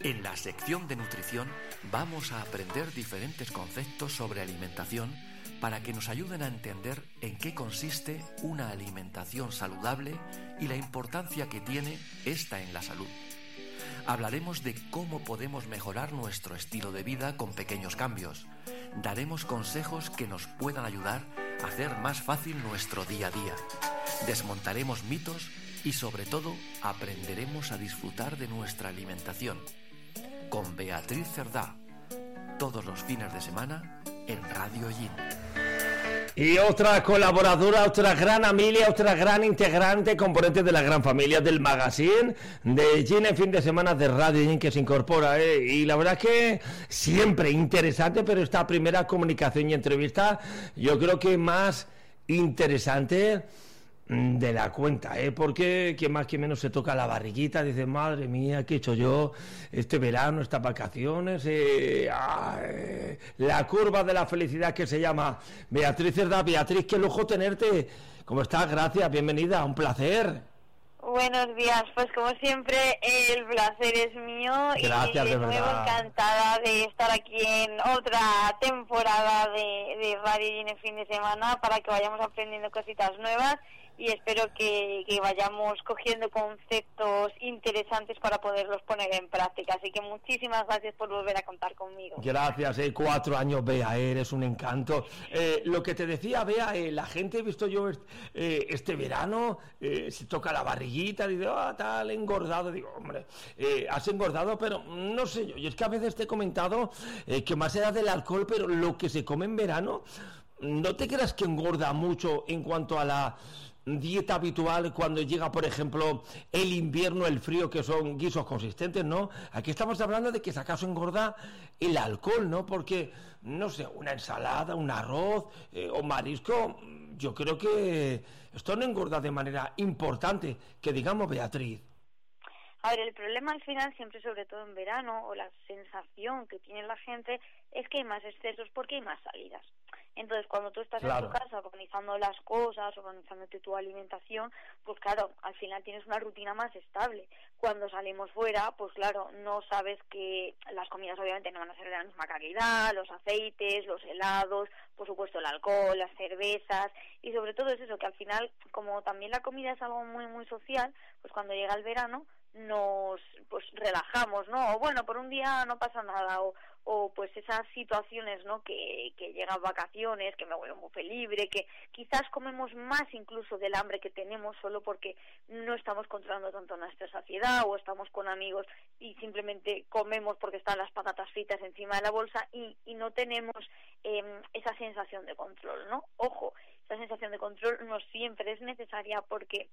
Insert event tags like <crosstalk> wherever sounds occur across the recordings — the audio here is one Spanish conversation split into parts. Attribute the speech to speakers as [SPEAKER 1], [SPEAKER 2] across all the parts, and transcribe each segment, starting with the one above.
[SPEAKER 1] En la sección de nutrición vamos a aprender diferentes conceptos sobre alimentación para que nos ayuden a entender en qué consiste una alimentación saludable y la importancia que tiene esta en la salud. Hablaremos de cómo podemos mejorar nuestro estilo de vida con pequeños cambios. Daremos consejos que nos puedan ayudar a hacer más fácil nuestro día a día. Desmontaremos mitos y sobre todo aprenderemos a disfrutar de nuestra alimentación con Beatriz Cerdá, todos los fines de semana en Radio Yin.
[SPEAKER 2] Y otra colaboradora, otra gran amiga, otra gran integrante, componente de la gran familia del magazine de Yin en fin de semana de Radio Yin que se incorpora. ¿eh? Y la verdad que siempre interesante, pero esta primera comunicación y entrevista yo creo que más interesante de la cuenta, ¿eh? Porque quien más que menos se toca la barriguita, dice, madre mía, ¿qué he hecho yo este verano, estas vacaciones? Eh, la curva de la felicidad que se llama Beatriz Cerda. Beatriz, qué lujo tenerte. ¿Cómo estás? Gracias, bienvenida, un placer.
[SPEAKER 3] Buenos días, pues como siempre el placer es mío
[SPEAKER 2] Gracias,
[SPEAKER 3] y de, nuevo encantada de estar aquí en otra temporada de, de Radio en fin de semana para que vayamos aprendiendo cositas nuevas y espero que, vayamos cogiendo conceptos interesantes para poderlos poner en práctica. Así que muchísimas gracias por volver a contar conmigo.
[SPEAKER 2] Gracias, eh, cuatro años, Bea, eres un encanto. Eh, lo que te decía, Bea, eh, la gente he visto yo eh, este verano, se toca la barriguita, dice, ah, tal, engordado. Digo, hombre, has engordado, pero no sé yo. Y es que a veces te he comentado que más era del alcohol, pero lo que se come en verano, no te creas que engorda mucho en cuanto a la dieta habitual cuando llega, por ejemplo, el invierno, el frío, que son guisos consistentes, ¿no? Aquí estamos hablando de que si acaso engorda el alcohol, ¿no? Porque, no sé, una ensalada, un arroz eh, o marisco, yo creo que esto no engorda de manera importante, que digamos, Beatriz.
[SPEAKER 3] A ver, el problema al final, siempre sobre todo en verano, o la sensación que tiene la gente, es que hay más excesos porque hay más salidas. Entonces, cuando tú estás en tu casa organizando las cosas, organizándote tu alimentación, pues claro, al final tienes una rutina más estable. Cuando salimos fuera, pues claro, no sabes que las comidas obviamente no van a ser de la misma calidad, los aceites, los helados, por supuesto el alcohol, las cervezas y sobre todo es eso, que al final, como también la comida es algo muy, muy social, pues cuando llega el verano, nos pues relajamos, ¿no? O bueno, por un día no pasa nada, o, o pues esas situaciones, ¿no? Que, que llegan vacaciones, que me vuelvo muy libre, que quizás comemos más incluso del hambre que tenemos solo porque no estamos controlando tanto nuestra saciedad o estamos con amigos y simplemente comemos porque están las patatas fritas encima de la bolsa y, y no tenemos eh, esa sensación de control, ¿no? Ojo, esa sensación de control no siempre es necesaria porque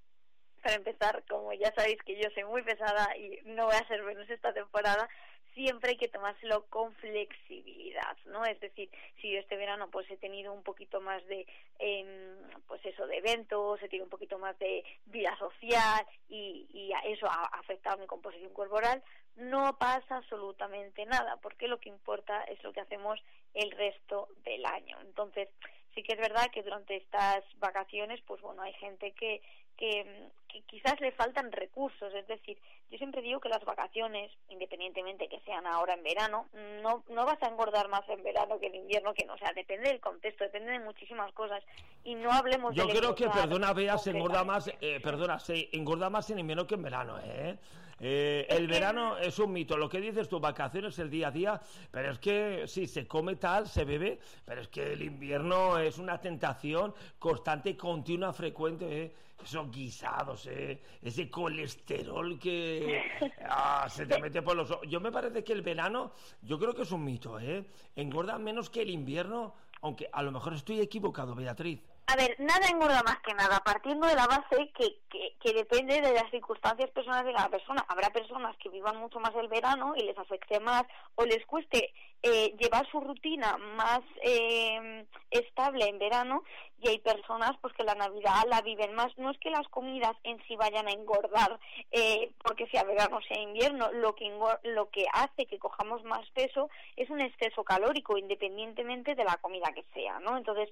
[SPEAKER 3] para empezar, como ya sabéis que yo soy muy pesada y no voy a ser menos esta temporada, siempre hay que tomárselo con flexibilidad, ¿no? Es decir, si yo este verano pues he tenido un poquito más de, eh, pues eso, de eventos, he tenido un poquito más de vida social y, y eso ha afectado mi composición corporal, no pasa absolutamente nada, porque lo que importa es lo que hacemos el resto del año. Entonces, sí que es verdad que durante estas vacaciones, pues bueno, hay gente que, que, quizás le faltan recursos. Es decir, yo siempre digo que las vacaciones, independientemente que sean ahora en verano, no, no vas a engordar más en verano que en invierno, que no, o sea, depende del contexto, depende de muchísimas cosas. Y no hablemos
[SPEAKER 2] Yo creo que, perdona, Bea, se engorda más, eh, perdona, se engorda más en invierno que en verano, ¿eh? eh el verano es un mito, lo que dices tú, vacaciones el día a día, pero es que sí, se come tal, se bebe, pero es que el invierno es una tentación constante, continua, frecuente, ¿eh? esos guisados, ese colesterol que <laughs> ah, se te mete por los ojos. Yo me parece que el verano, yo creo que es un mito, ¿eh? engorda menos que el invierno, aunque a lo mejor estoy equivocado, Beatriz.
[SPEAKER 3] A ver, nada engorda más que nada, partiendo de la base que, que, que, depende de las circunstancias personales de cada persona. Habrá personas que vivan mucho más el verano y les afecte más o les cueste eh, llevar su rutina más eh, estable en verano y hay personas pues que la Navidad la viven más. No es que las comidas en sí vayan a engordar eh, porque sea verano o sea invierno, lo que, lo que hace que cojamos más peso es un exceso calórico independientemente de la comida que sea, ¿no? Entonces,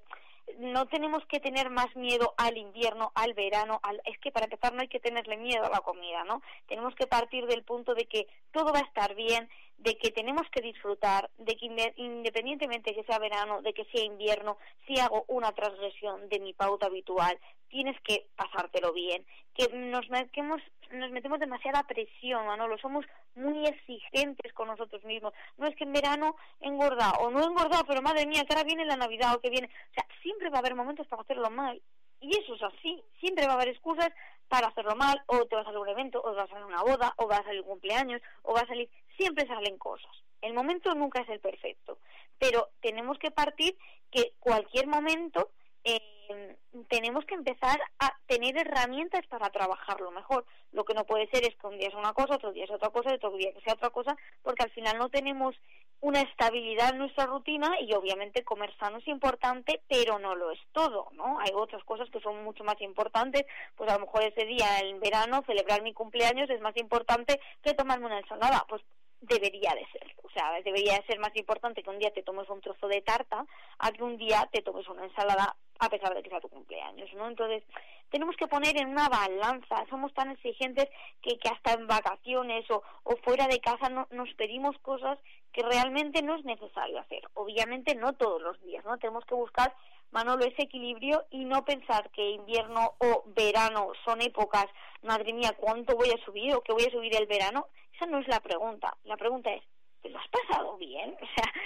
[SPEAKER 3] no tenemos que tener más miedo al invierno, al verano, al... es que para empezar no hay que tenerle miedo a la comida, ¿no? Tenemos que partir del punto de que todo va a estar bien, de que tenemos que disfrutar, de que independientemente de que sea verano, de que sea invierno, si hago una transgresión de mi pauta habitual, tienes que pasártelo bien, que nos metemos, nos metemos demasiada presión, lo somos muy exigentes con nosotros mismos. No es que en verano engorda o no engorda, pero madre mía, que ahora viene la Navidad o que viene, o sea, siempre va a haber momentos para hacerlo mal. Y eso es así, siempre va a haber excusas para hacerlo mal, o te vas a un evento, o vas a una boda, o vas a salir un cumpleaños, o va a salir, siempre salen cosas. El momento nunca es el perfecto, pero tenemos que partir que cualquier momento eh, tenemos que empezar a tener herramientas para trabajarlo mejor. Lo que no puede ser es que un día es una cosa, otro día es otra cosa, otro día que sea otra cosa, porque al final no tenemos una estabilidad en nuestra rutina y obviamente comer sano es importante, pero no lo es todo, ¿no? Hay otras cosas que son mucho más importantes, pues a lo mejor ese día en verano celebrar mi cumpleaños es más importante que tomarme una ensalada, pues debería de ser, o sea, debería de ser más importante que un día te tomes un trozo de tarta a que un día te tomes una ensalada a pesar de que sea tu cumpleaños, ¿no? Entonces, tenemos que poner en una balanza, somos tan exigentes que, que hasta en vacaciones o, o fuera de casa no, nos pedimos cosas que realmente no es necesario hacer. Obviamente no todos los días, ¿no? Tenemos que buscar, Manolo, ese equilibrio y no pensar que invierno o verano son épocas, madre mía, ¿cuánto voy a subir o qué voy a subir el verano? Esa no es la pregunta. La pregunta es, lo has pasado bien. <laughs>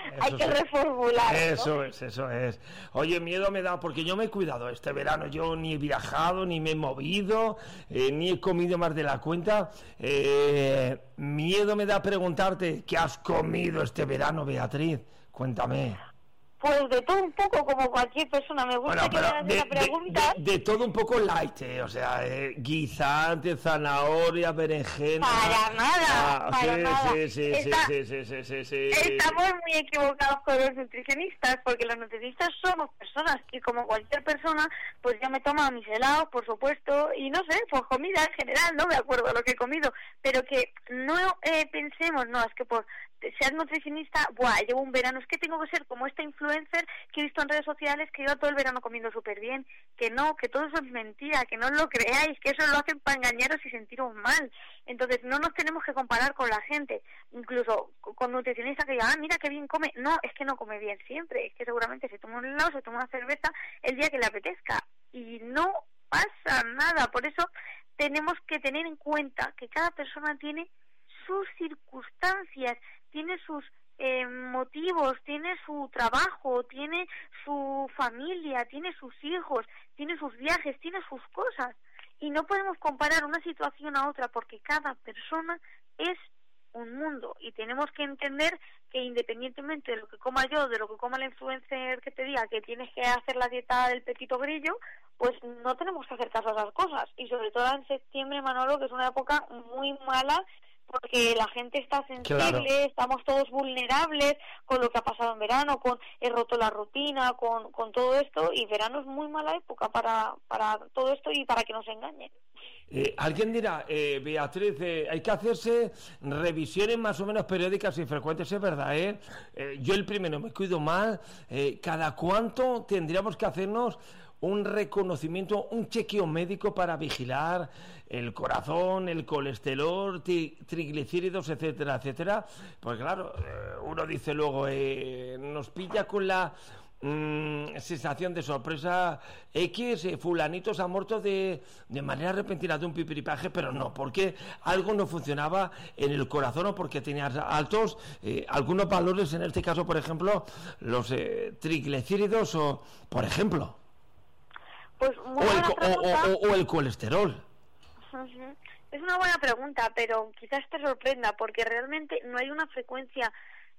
[SPEAKER 3] O sea, hay que reformular.
[SPEAKER 2] Eso es, eso es. Oye, miedo me da, porque yo me he cuidado este verano. Yo ni he viajado, ni me he movido, eh, ni he comido más de la cuenta. Eh, miedo me da preguntarte, ¿qué has comido este verano, Beatriz? Cuéntame.
[SPEAKER 3] Pues de todo un poco, como cualquier persona. Me gusta que me hagas una pregunta.
[SPEAKER 2] De, todo un poco light, eh, o sea, eh, guisante, zanahoria, berenjena.
[SPEAKER 3] Para nada, ah, para nada.
[SPEAKER 2] Sí, sí, sí, sí, sí, sí,
[SPEAKER 3] Estamos muy equivocados con los nutricionistas, porque los nutricionistas somos personas, y como cualquier persona, pues yo me tomo mis helados, por supuesto, y no sé, pues comida en general, no me acuerdo lo que he comido, pero que no eh, pensemos, no, es que por seas nutricionista, buah, llevo un verano, es que tengo que ser como esta influencer que he visto en redes sociales que lleva todo el verano comiendo súper bien, que no, que todo eso es mentira, que no lo creáis, que eso lo hacen para engañaros y sentiros mal. Entonces, no nos tenemos que comparar con la gente, incluso con nutricionistas que digan, ah, mira qué bien come. No, es que no come bien siempre, es que seguramente se toma un helado, se toma una cerveza el día que le apetezca. Y no pasa nada, por eso tenemos que tener en cuenta que cada persona tiene sus circunstancias, tiene sus eh, motivos, tiene su trabajo, tiene su familia, tiene sus hijos, tiene sus viajes, tiene sus cosas. Y no podemos comparar una situación a otra porque cada persona es un mundo y tenemos que entender que independientemente de lo que coma yo, de lo que coma la influencer que te diga que tienes que hacer la dieta del petito grillo, pues no tenemos que hacer caso a esas cosas. Y sobre todo en septiembre, Manolo, que es una época muy mala porque la gente está sensible, estamos todos vulnerables con lo que ha pasado en verano, con he roto la rutina, con, con todo esto, y verano es muy mala época para, para todo esto y para que nos engañen.
[SPEAKER 2] Eh, alguien dirá, eh, Beatriz, eh, hay que hacerse revisiones más o menos periódicas y frecuentes, es verdad, ¿eh? yo el primero me cuido mal, ¿cada cuánto tendríamos que hacernos un reconocimiento, un chequeo médico para vigilar el corazón, el colesterol, triglicéridos, etcétera, etcétera. Pues claro, eh, uno dice luego, eh, nos pilla con la mm, sensación de sorpresa X, eh, fulanitos ha muerto de, de, manera repentina de un pipiripaje, pero no, porque algo no funcionaba en el corazón o porque tenía altos algunos valores, en este caso, por ejemplo, los triglicéridos o, por ejemplo.
[SPEAKER 3] Pues
[SPEAKER 2] o, el, colesterol.
[SPEAKER 3] Es una buena pregunta, pero quizás te sorprenda porque realmente no hay una frecuencia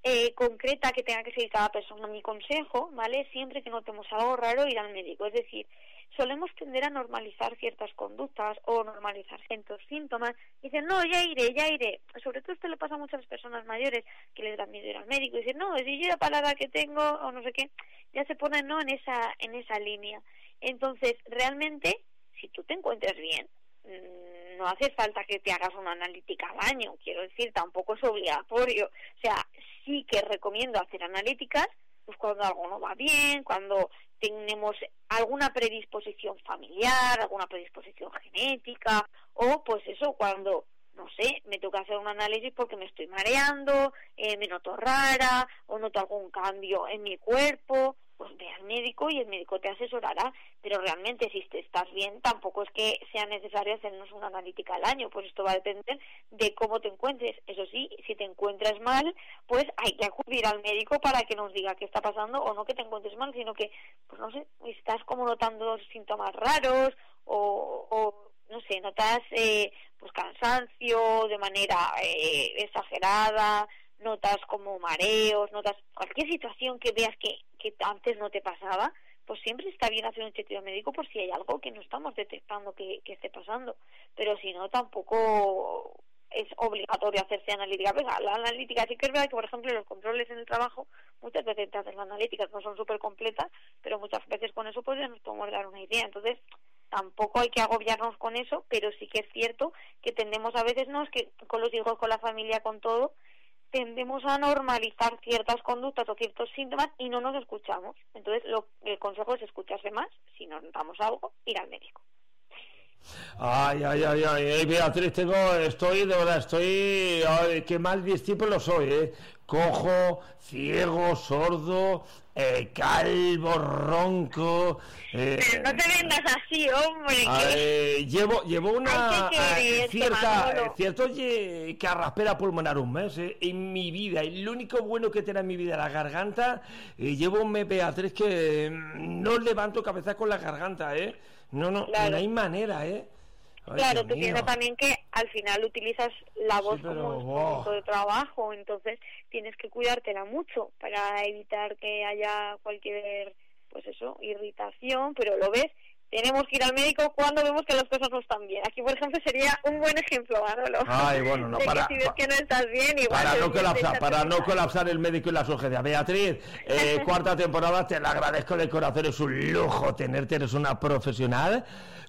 [SPEAKER 3] eh, concreta que tenga que seguir cada persona. Mi consejo, ¿vale? Siempre que notemos algo raro, ir al médico. Es decir, solemos tender a normalizar ciertas conductas o normalizar ciertos síntomas. Dicen, no, ya iré, ya iré. Sobre todo esto le pasa a muchas personas mayores que les da miedo ir al médico y dicen, no, si yo la palabra que tengo o no sé qué, ya se ponen no en esa, en esa línea. Entonces, realmente, si tú te encuentras bien, mm, no hace falta que te hagas una analítica al año, quiero decir, tampoco es obligatorio. O sea, sí que recomiendo hacer analíticas, pues cuando algo no va bien, cuando tenemos alguna predisposición familiar, alguna predisposición genética, o pues eso, cuando no sé, me toca hacer un análisis porque me estoy mareando, eh, me noto rara o noto algún cambio en mi cuerpo, pues ve al médico y el médico te asesorará, pero realmente si te estás bien tampoco es que sea necesario hacernos una analítica al año, pues esto va a depender de cómo te encuentres. Eso sí, si te encuentras mal, pues hay que acudir al médico para que nos diga qué está pasando o no que te encuentres mal, sino que, pues no sé, estás como notando síntomas raros o, o no sé, notas eh, pues cansancio de manera eh, exagerada, notas como mareos, notas cualquier situación que veas que, que antes no te pasaba, pues siempre está bien hacer un chequeo médico por si hay algo que no estamos detectando que, que esté pasando. Pero si no, tampoco es obligatorio hacerse analítica. Venga, la analítica sí que es verdad que, por ejemplo, los controles en el trabajo, muchas veces te hacen las analíticas, no son súper completas, pero muchas veces con eso pues ya nos podemos dar una idea. Entonces, tampoco hay que agobiarnos con eso, pero sí que es cierto que tendemos a veces, no es que con los hijos, con la familia, con todo, tendemos a normalizar ciertas conductas o ciertos síntomas y no nos escuchamos. Entonces, lo, el consejo es escucharse más, si nos notamos algo, ir al médico.
[SPEAKER 2] Ay, ay, ay, ay, Beatriz, tengo, estoy, de verdad, estoy, ay, qué mal discípulo soy, ¿eh? Cojo, ciego, sordo, eh, calvo, ronco.
[SPEAKER 3] Eh, Pero no te vendas así, hombre.
[SPEAKER 2] llevo, llevo una eh, cierta, eh, cierto carraspera pulmonar un mes en mi vida. Lo único bueno que tiene en mi vida la garganta. llevo un mes, Beatriz, que mm, no levanto cabeza con la garganta, ¿eh? No, no, no hay manera, ¿eh?
[SPEAKER 3] claro, tú piensas también que al final utilizas la voz como instrumento de trabajo, entonces tienes que cuidártela mucho para evitar que haya cualquier, pues eso, irritación, pero lo ves tenemos que ir al médico cuando vemos que las cosas no están bien. Aquí, por ejemplo, sería un buen ejemplo, Manolo.
[SPEAKER 2] Ay, bueno, no, para,
[SPEAKER 3] que si ves que no estás bien, igual
[SPEAKER 2] para, no colapsar, para no colapsar el médico y las urgencias. Beatriz, eh, <laughs> cuarta temporada, te la agradezco de corazón, es un lujo tenerte, eres una profesional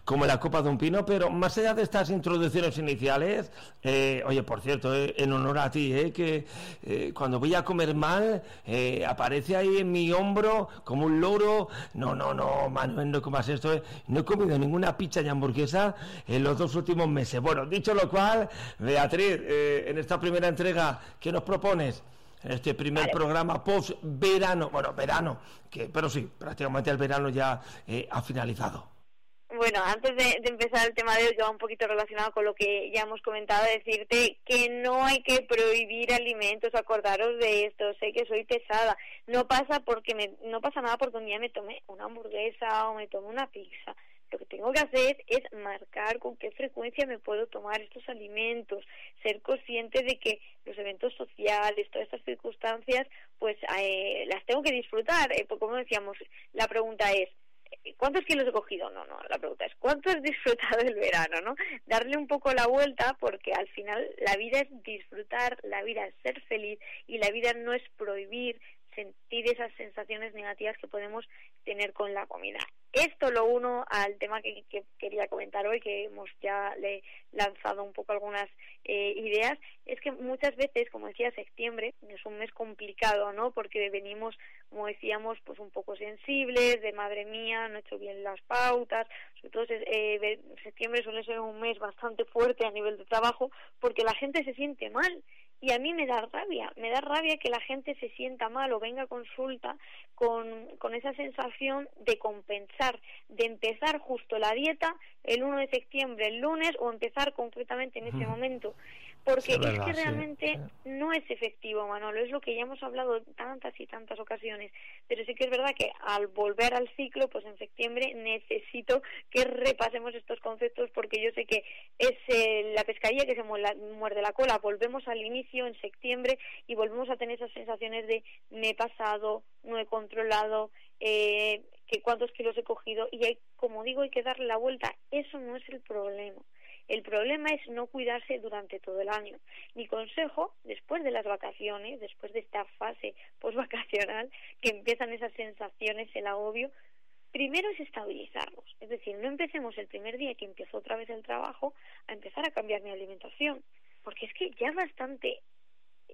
[SPEAKER 2] como la copa de un pino, pero más allá de estas introducciones iniciales, eh, oye, por cierto, eh, en honor a ti, eh, que eh, cuando voy a comer mal, aparece ahí en mi hombro como un loro, no, no, no, Manuel, no comas esto, no he comido ninguna pizza y hamburguesa en los dos últimos meses. Bueno, dicho lo cual, Beatriz, en esta primera entrega, ¿qué nos propones? este primer programa post verano, bueno, verano, que, pero sí, prácticamente el verano ya ha finalizado.
[SPEAKER 3] Bueno, antes de, empezar el tema de hoy, un poquito relacionado con lo que ya hemos comentado, decirte que no hay que prohibir alimentos, acordaros de esto, sé que soy pesada, no pasa porque me, no pasa nada porque un día me tomé una hamburguesa o me tomé una pizza, lo que tengo que hacer es marcar con qué frecuencia me puedo tomar estos alimentos, ser consciente de que los eventos sociales, todas estas circunstancias, pues eh, las tengo que disfrutar, eh, pues como decíamos, la pregunta es, ¿cuántos kilos he cogido? No, no, la pregunta es, ¿cuánto has disfrutado del verano? ¿no? Darle un poco la vuelta porque al final la vida es disfrutar, la vida es ser feliz y la vida no es prohibir sentir esas sensaciones negativas que podemos tener con la comida. Esto lo uno al tema que, quería comentar hoy, que hemos ya le lanzado un poco algunas eh, ideas, es que muchas veces, como decía, septiembre es un mes complicado, ¿no? Porque venimos, como decíamos, pues un poco sensibles, de madre mía, no he hecho bien las pautas, todo eh, septiembre suele ser un mes bastante fuerte a nivel de trabajo, porque la gente se siente mal y a mí me da rabia, me da rabia que la gente se sienta mal o venga a consulta con, con esa sensación de compensar, de empezar justo la dieta el 1 de septiembre, el lunes, o empezar concretamente en ese momento porque es, que realmente no es efectivo, Manolo, es lo que ya hemos hablado tantas y tantas ocasiones, pero sí que es verdad que al volver al ciclo, pues en septiembre necesito que repasemos estos conceptos porque yo sé que es eh, la pescadilla que se muerde la cola, volvemos al inicio en septiembre y volvemos a tener esas sensaciones de me he pasado, no he controlado, eh, que cuántos kilos he cogido y hay, como digo hay que darle la vuelta, eso no es el problema el problema es no cuidarse durante todo el año. Mi consejo, después de las vacaciones, después de esta fase postvacacional, que empiezan esas sensaciones, el agobio, primero es estabilizarlos. Es decir, no empecemos el primer día que empiezo otra vez el trabajo a empezar a cambiar mi alimentación, porque es que ya bastante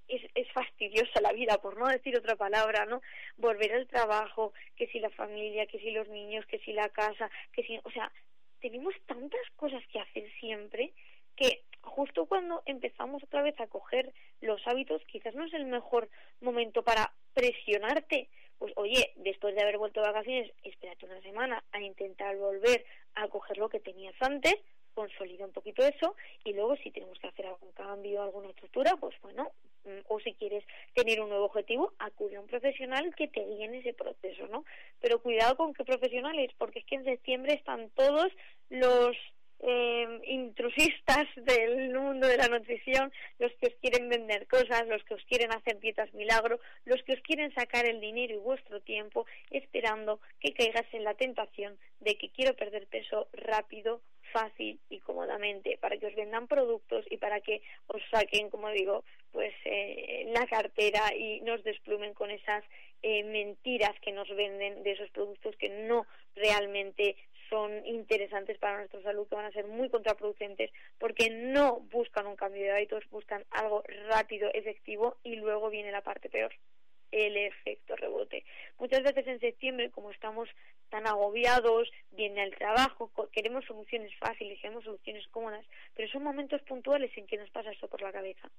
[SPEAKER 3] es, es fastidiosa la vida, por no decir otra palabra, ¿no? Volver al trabajo, que si la familia, que si los niños, que si la casa, que si, o sea, tenemos tantas cosas que hacer siempre que justo cuando empezamos otra vez a coger los hábitos, quizás no es el mejor momento para presionarte. Pues oye, después de haber vuelto de vacaciones, espérate una semana a intentar volver a coger lo que tenías antes, consolida un poquito eso y luego si tenemos que hacer algún cambio, alguna estructura, pues bueno, o si quieres tener un nuevo objetivo, acude a un profesional que te guíe en ese proceso, ¿no? Pero cuidado con qué profesionales, porque es que en septiembre están todos los eh, intrusistas <laughs> del mundo de la nutrición, los que os quieren vender cosas, los que os quieren hacer dietas milagro, los que os quieren sacar el dinero y vuestro tiempo, esperando que caigas en la tentación de que quiero perder peso rápido, fácil y cómodamente, para que os vendan productos y para que os saquen, como digo, pues eh, la cartera y nos desplumen con esas eh, mentiras que nos venden de esos productos que no realmente son interesantes para nuestra salud, que van a ser muy contraproducentes porque no buscan un cambio de hábitos, buscan algo rápido, efectivo y luego viene la parte peor el efecto rebote. Muchas veces en septiembre, como estamos tan agobiados, viene el trabajo, queremos soluciones fáciles, queremos soluciones cómodas, pero son momentos puntuales en que nos pasa esto por la cabeza.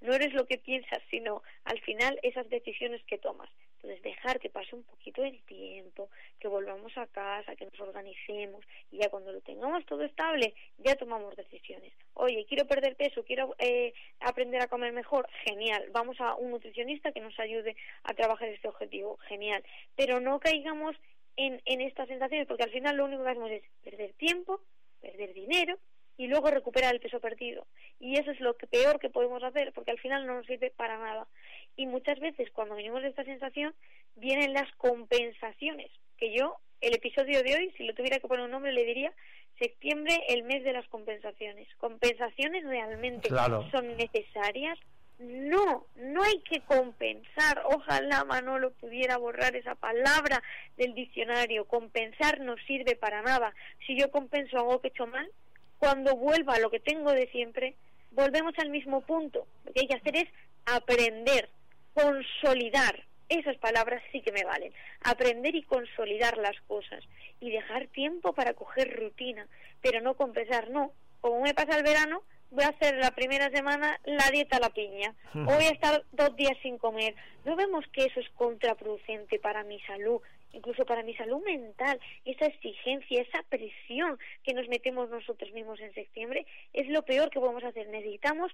[SPEAKER 3] No eres lo que piensas, sino al final esas decisiones que tomas. Entonces, dejar que pase un poquito el tiempo, que volvamos a casa, que nos organicemos y ya cuando lo tengamos todo estable, ya tomamos decisiones. Oye, quiero perder peso, quiero eh, aprender a comer mejor, genial. Vamos a un nutricionista que nos ayude a trabajar este objetivo, genial. Pero no caigamos en, en estas sensaciones, porque al final lo único que hacemos es perder tiempo, perder dinero y luego recuperar el peso perdido. Y eso es lo peor que podemos hacer, porque al final no nos sirve para nada. Y muchas veces cuando venimos de esta sensación, vienen las compensaciones, que yo, el episodio de hoy, si lo tuviera que poner un nombre, le diría septiembre, el mes de las compensaciones. ¿Compensaciones realmente son necesarias? No, no hay que compensar. Ojalá Manolo pudiera borrar esa palabra del diccionario. Compensar no sirve para nada. Si yo compenso algo que he hecho mal, cuando vuelva a lo que tengo de siempre, volvemos al mismo punto. Lo que hay que hacer es aprender, consolidar. Esas palabras sí que me valen. Aprender y consolidar las cosas. Y dejar tiempo para coger rutina. Pero no compensar, no. Como me pasa el verano, voy a hacer la primera semana la dieta a la piña, o voy a estar dos días sin comer. ¿No vemos que eso es contraproducente para mi salud, incluso para mi salud mental? Esa exigencia, esa presión que nos metemos nosotros mismos en septiembre es lo peor que podemos hacer. Necesitamos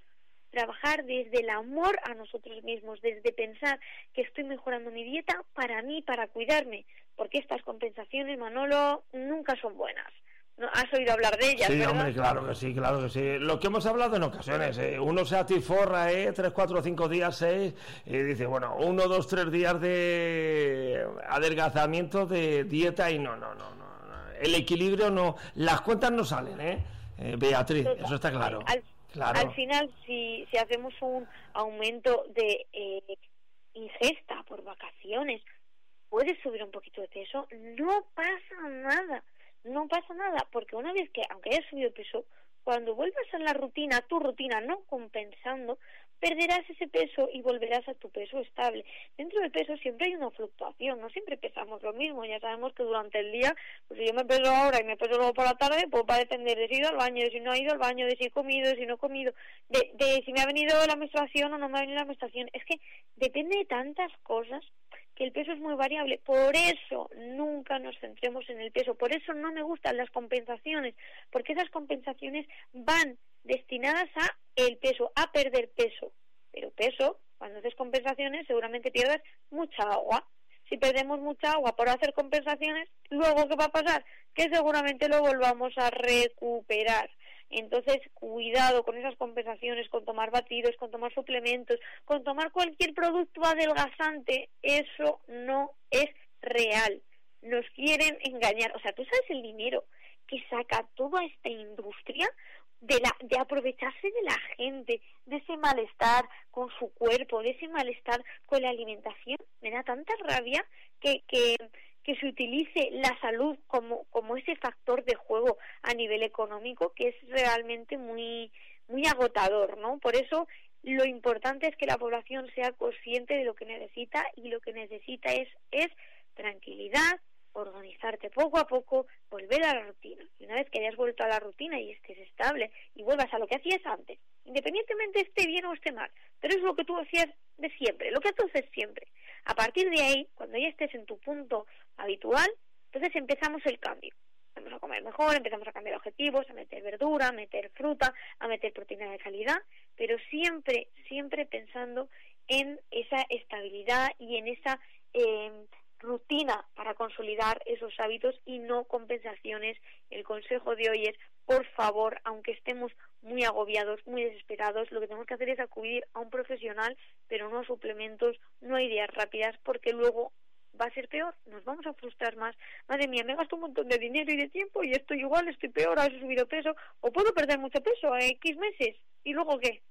[SPEAKER 3] trabajar desde el amor a nosotros mismos, desde pensar que estoy mejorando mi dieta para mí, para cuidarme, porque estas compensaciones, Manolo, nunca son buenas. ¿No? ¿Has oído hablar de ellas?
[SPEAKER 2] Sí, hombre, claro que sí, claro que sí. Lo que hemos hablado en ocasiones, eh, uno se atiforra, eh, tres, cuatro, cinco días, seis, y dice, bueno, uno, dos, tres días de adelgazamiento de dieta y no, no, no, no. El equilibrio no, las cuentas no salen, ¿eh? eh Beatriz, eso está claro.
[SPEAKER 3] Al, al final, si, si hacemos un aumento de eh, ingesta por vacaciones, puedes subir un poquito de peso, no pasa nada no pasa nada, porque una vez que, aunque hayas subido peso, cuando vuelvas a la rutina, tu rutina no compensando, perderás ese peso y volverás a tu peso estable. Dentro del peso siempre hay una fluctuación, no siempre pesamos lo mismo. Ya sabemos que durante el día, pues si yo me peso ahora y me peso luego por la tarde, pues va a depender de si he ido al baño, de si no he ido al baño, de si he comido, de si no he comido, de, de si me ha venido la menstruación o no me ha venido la menstruación. Es que depende de tantas cosas que el peso es muy variable. Por eso nunca nos centremos en el peso. Por eso no me gustan las compensaciones, porque esas compensaciones van destinadas a el peso, a perder peso. Pero peso, cuando haces compensaciones, seguramente pierdas mucha agua. Si perdemos mucha agua por hacer compensaciones, luego ¿qué va a pasar? Que seguramente lo volvamos a recuperar. Entonces, cuidado con esas compensaciones, con tomar batidos, con tomar suplementos, con tomar cualquier producto adelgazante. Eso no es real. Nos quieren engañar. O sea, ¿tú sabes el dinero que saca toda esta industria? De, la, de aprovecharse de la gente, de ese malestar con su cuerpo, de ese malestar con la alimentación. Me da tanta rabia que, que, que se utilice la salud como, como ese factor de juego a nivel económico que es realmente muy muy agotador, ¿no? Por eso lo importante es que la población sea consciente de lo que necesita y lo que necesita es, es tranquilidad, organizarte poco a poco, volver a la rutina. Y una vez que hayas vuelto a la rutina y estés estable y vuelvas a lo que hacías antes, independientemente esté bien o esté mal, pero es lo que tú hacías de siempre, lo que haces siempre. A partir de ahí, cuando ya estés en tu punto habitual, entonces empezamos el cambio. Empezamos a comer mejor, empezamos a cambiar objetivos, a meter verdura, a meter fruta, a meter proteína de calidad, pero siempre, siempre pensando en esa estabilidad y en esa eh, rutina para consolidar esos hábitos y no compensaciones. El consejo de hoy es, por favor, aunque estemos muy agobiados, muy desesperados, lo que tenemos que hacer es acudir a un profesional, pero no a suplementos, no a ideas rápidas, porque luego va a ser peor, nos vamos a frustrar más. Madre mía, me gasto un montón de dinero y de tiempo y estoy igual, estoy peor, he subido peso, o puedo perder mucho peso en X meses, ¿y luego qué?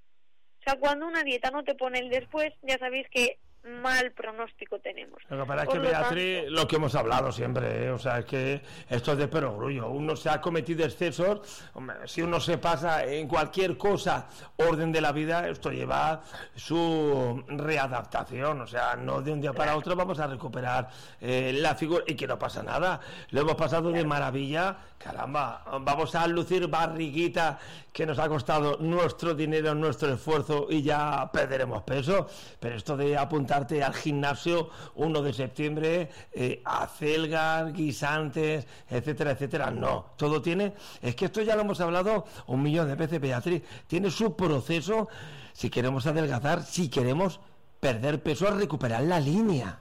[SPEAKER 3] O sea, cuando una dieta no te pone el después, ya sabéis que mal pronóstico tenemos.
[SPEAKER 2] Lo que pasa es que, Beatriz, lo que hemos hablado siempre, ¿eh? o sea, es que esto es de perogrullo. Uno se ha cometido excesos, si uno se pasa en cualquier cosa, orden de la vida, esto lleva su readaptación, o sea, no de un día para otro vamos a recuperar eh, la figura y que no pasa nada. Lo hemos pasado de maravilla, caramba, vamos a lucir barriguita que nos ha costado nuestro dinero, nuestro esfuerzo y ya perderemos peso, pero esto de apuntar al gimnasio 1 de septiembre, eh, a celgas, guisantes, etcétera, etcétera. No, todo tiene, es que esto ya lo hemos hablado un millón de veces, Beatriz, tiene su proceso si queremos adelgazar, si queremos perder peso, recuperar la línea.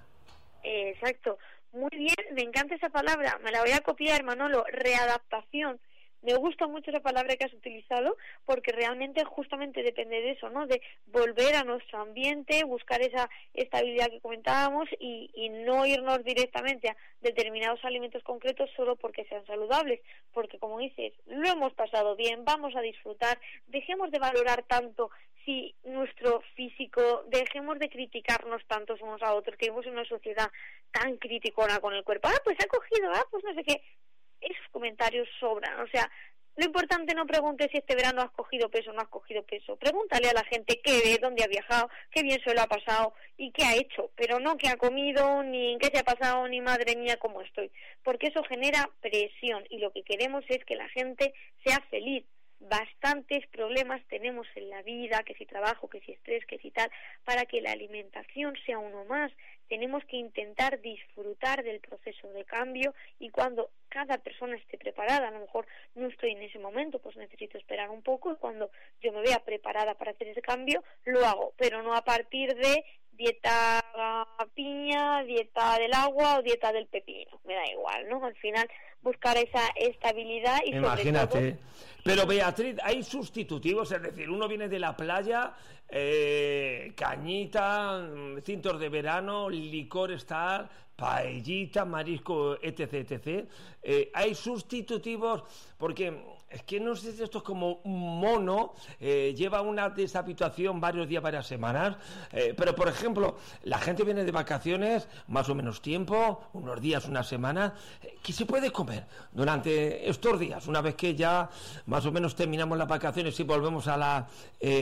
[SPEAKER 3] Exacto. Muy bien, me encanta esa palabra, me la voy a copiar, Manolo, readaptación me gusta mucho esa palabra que has utilizado porque realmente justamente depende de eso, ¿no? De volver a nuestro ambiente, buscar esa estabilidad que comentábamos y, y no irnos directamente a determinados alimentos concretos solo porque sean saludables, porque como dices, lo hemos pasado bien, vamos a disfrutar, dejemos de valorar tanto si nuestro físico, dejemos de criticarnos tantos unos a otros, que vivimos en una sociedad tan criticona con el cuerpo, ah, pues ha cogido, ah, pues no sé qué, esos comentarios sobran. O sea, lo importante no pregunte si este verano has cogido peso o no has cogido peso. Pregúntale a la gente qué ve, dónde ha viajado, qué bien se lo ha pasado y qué ha hecho, pero no qué ha comido, ni qué se ha pasado, ni madre mía cómo estoy. Porque eso genera presión y lo que queremos es que la gente sea feliz. Bastantes problemas tenemos en la vida, que si trabajo, que si estrés, que si tal, para que la alimentación sea uno más tenemos que intentar disfrutar del proceso de cambio y cuando cada persona esté preparada, a lo mejor no estoy en ese momento, pues necesito esperar un poco y cuando yo me vea preparada para hacer ese cambio, lo hago, pero no a partir de dieta piña, dieta del agua o dieta del pepino, me da igual, ¿no? Al final buscar esa estabilidad y
[SPEAKER 2] Imagínate. Pero Beatriz, hay sustitutivos, es decir, uno viene de la playa, eh, cañita, mm, cintos de verano, licor estar, paellita, marisco, etc, etc. Eh, hay sustitutivos porque es que no sé si esto es como un mono, eh, lleva una deshabituación varios días, varias semanas, eh, pero por ejemplo, la gente viene de vacaciones, más o menos tiempo, unos días, una semana, eh, ¿qué se puede comer durante estos días? Una vez que ya más o menos terminamos las vacaciones y volvemos a la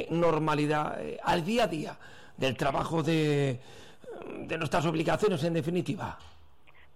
[SPEAKER 2] normalidad, al día a día del trabajo de, de nuestras obligaciones en definitiva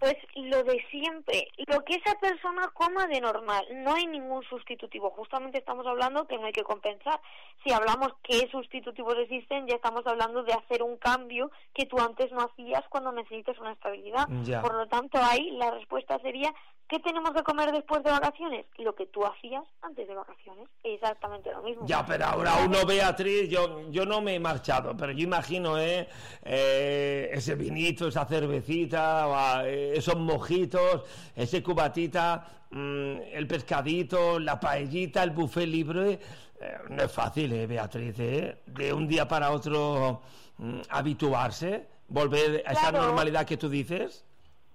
[SPEAKER 3] pues lo de siempre, lo que esa persona coma de normal, no hay ningún sustitutivo. Justamente estamos hablando que no hay que compensar. Si hablamos qué sustitutivos existen, ya estamos hablando de hacer un cambio que tú antes no hacías cuando necesitas una estabilidad. Por lo tanto, ahí la respuesta sería ¿Qué tenemos que comer después de vacaciones? Lo que tú hacías antes de vacaciones. Exactamente lo mismo.
[SPEAKER 2] Ya, pero ahora uno, Beatriz, yo, yo no me he marchado, pero yo imagino ¿eh? eh ese vinito, esa cervecita, eh, esos mojitos, ese cubatita, mm, el pescadito, la paellita, el buffet libre. Eh, no es fácil, ¿eh, Beatriz? De un día para otro mm, habituarse, volver a esa normalidad que tú dices.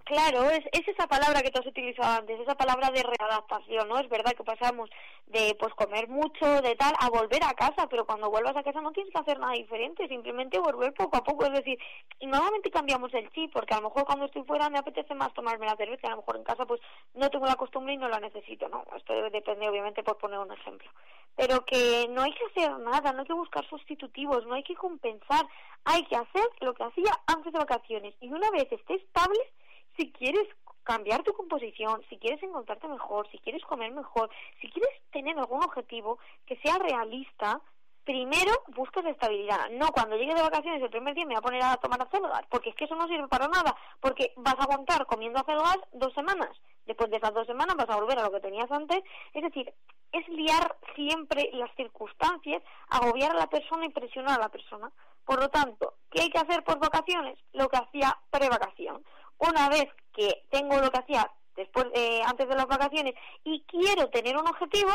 [SPEAKER 3] Claro, es, es, esa palabra que tú has utilizado antes, esa palabra de readaptación, ¿no? Es verdad que pasamos de pues comer mucho, de tal, a volver a casa, pero cuando vuelvas a casa no tienes que hacer nada diferente, simplemente volver poco a poco, es decir, y normalmente cambiamos el chip, porque a lo mejor cuando estoy fuera me apetece más tomarme la cerveza, a lo mejor en casa pues no tengo la costumbre y no la necesito, ¿no? Esto depende obviamente por poner un ejemplo. Pero que no hay que hacer nada, no hay que buscar sustitutivos, no hay que compensar, hay que hacer lo que hacía antes de vacaciones, y una vez esté estable, si quieres cambiar tu composición, si quieres encontrarte mejor, si quieres comer mejor, si quieres tener algún objetivo que sea realista, primero buscas estabilidad. No cuando llegue de vacaciones el primer día me voy a poner a tomar acelgas, porque es que eso no sirve para nada, porque vas a aguantar comiendo acelgas dos semanas. Después de esas dos semanas vas a volver a lo que tenías antes. Es decir, es liar siempre las circunstancias, agobiar a la persona y presionar a la persona. Por lo tanto, ¿qué hay que hacer por vacaciones? Lo que hacía pre-vacación una vez que tengo lo que hacía después eh, antes de las vacaciones y quiero tener un objetivo,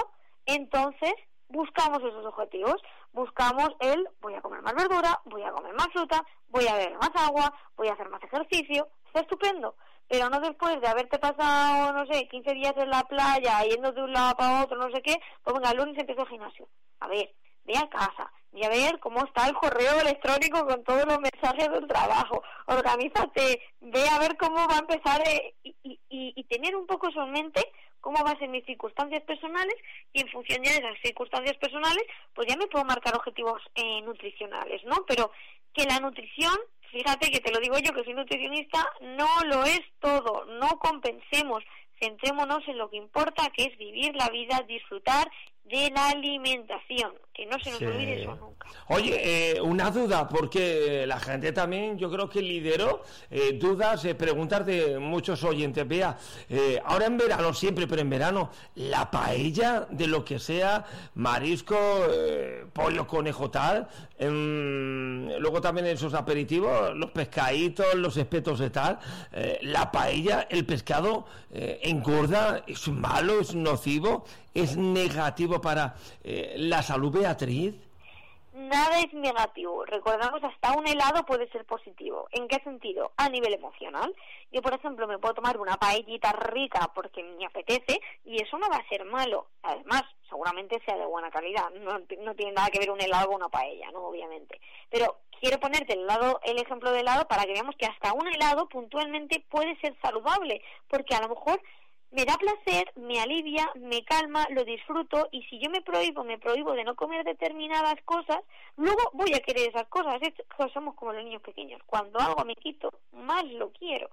[SPEAKER 3] entonces buscamos esos objetivos. Buscamos el voy a comer más verdura, voy a comer más fruta, voy a beber más agua, voy a hacer más ejercicio. Está estupendo. Pero no después de haberte pasado, no sé, 15 días en la playa, yendo de un lado para otro, no sé qué, pues venga, el lunes empiezo el gimnasio. A ver, ve a casa, y a ver cómo está el correo electrónico con todos los mensajes del trabajo. Organízate, ve a ver cómo va a empezar eh, y, y, tener un poco eso en mente, cómo va a ser mis circunstancias personales y en función de esas circunstancias personales, pues ya me puedo marcar objetivos eh, nutricionales, ¿no? Pero que la nutrición, fíjate que te lo digo yo que soy nutricionista, no lo es todo, no compensemos, centrémonos en lo que importa, que es vivir la vida, disfrutar de la alimentación, que no se nos olvide eso nunca.
[SPEAKER 2] Oye, eh, una duda, porque la gente también, yo creo que lideró eh, dudas, eh, preguntas de muchos oyentes. Vea, eh, ahora en verano siempre, pero en verano, la paella de lo que sea, marisco, pollo, conejo, tal, em, luego también esos aperitivos, los pescaditos, los espetos de tal, la paella, el pescado engorda, es malo, es nocivo es negativo para eh, la salud, Beatriz?
[SPEAKER 3] Nada es negativo. Recordamos, hasta un helado puede ser positivo. ¿En qué sentido? A nivel emocional. Yo, por ejemplo, me puedo tomar una paellita rica porque me apetece y eso no va a ser malo. Además, seguramente sea de buena calidad. No, no tiene nada que ver un helado con una paella, ¿no? Obviamente. Pero quiero ponerte el, lado, el ejemplo de helado para que veamos que hasta un helado puntualmente puede ser saludable. Porque a lo mejor me da placer, me alivia, me calma, lo disfruto y si yo me prohíbo, me prohíbo de no comer determinadas cosas, luego voy a querer esas cosas. somos como los niños pequeños. Cuando algo me quito, más lo quiero.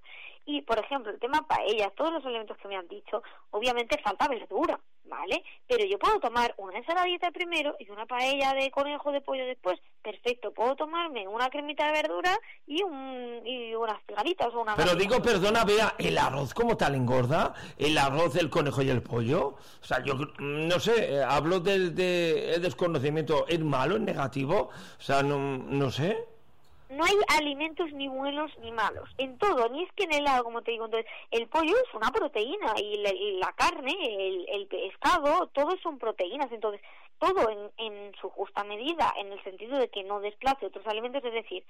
[SPEAKER 3] Y, por ejemplo, el tema paella, todos los elementos que me han dicho, obviamente falta verdura, ¿vale? Pero yo puedo tomar una ensaladita primero y una paella de conejo de pollo después, perfecto. Puedo tomarme una cremita de verdura y, un, y unas pegaditas o una...
[SPEAKER 2] Pero digo, perdona, vea, ¿el arroz como tal engorda? ¿El arroz, el conejo y el pollo? O sea, yo no sé, eh, hablo del de, desconocimiento, ¿es malo, es negativo? O sea, no, no sé
[SPEAKER 3] no hay alimentos ni buenos ni malos, en todo, ni es que en el helado, como te digo, entonces el pollo es una proteína y la, carne, el, pescado, todo son proteínas, entonces todo en, en su justa medida, en el sentido de que no desplace otros alimentos, es decir,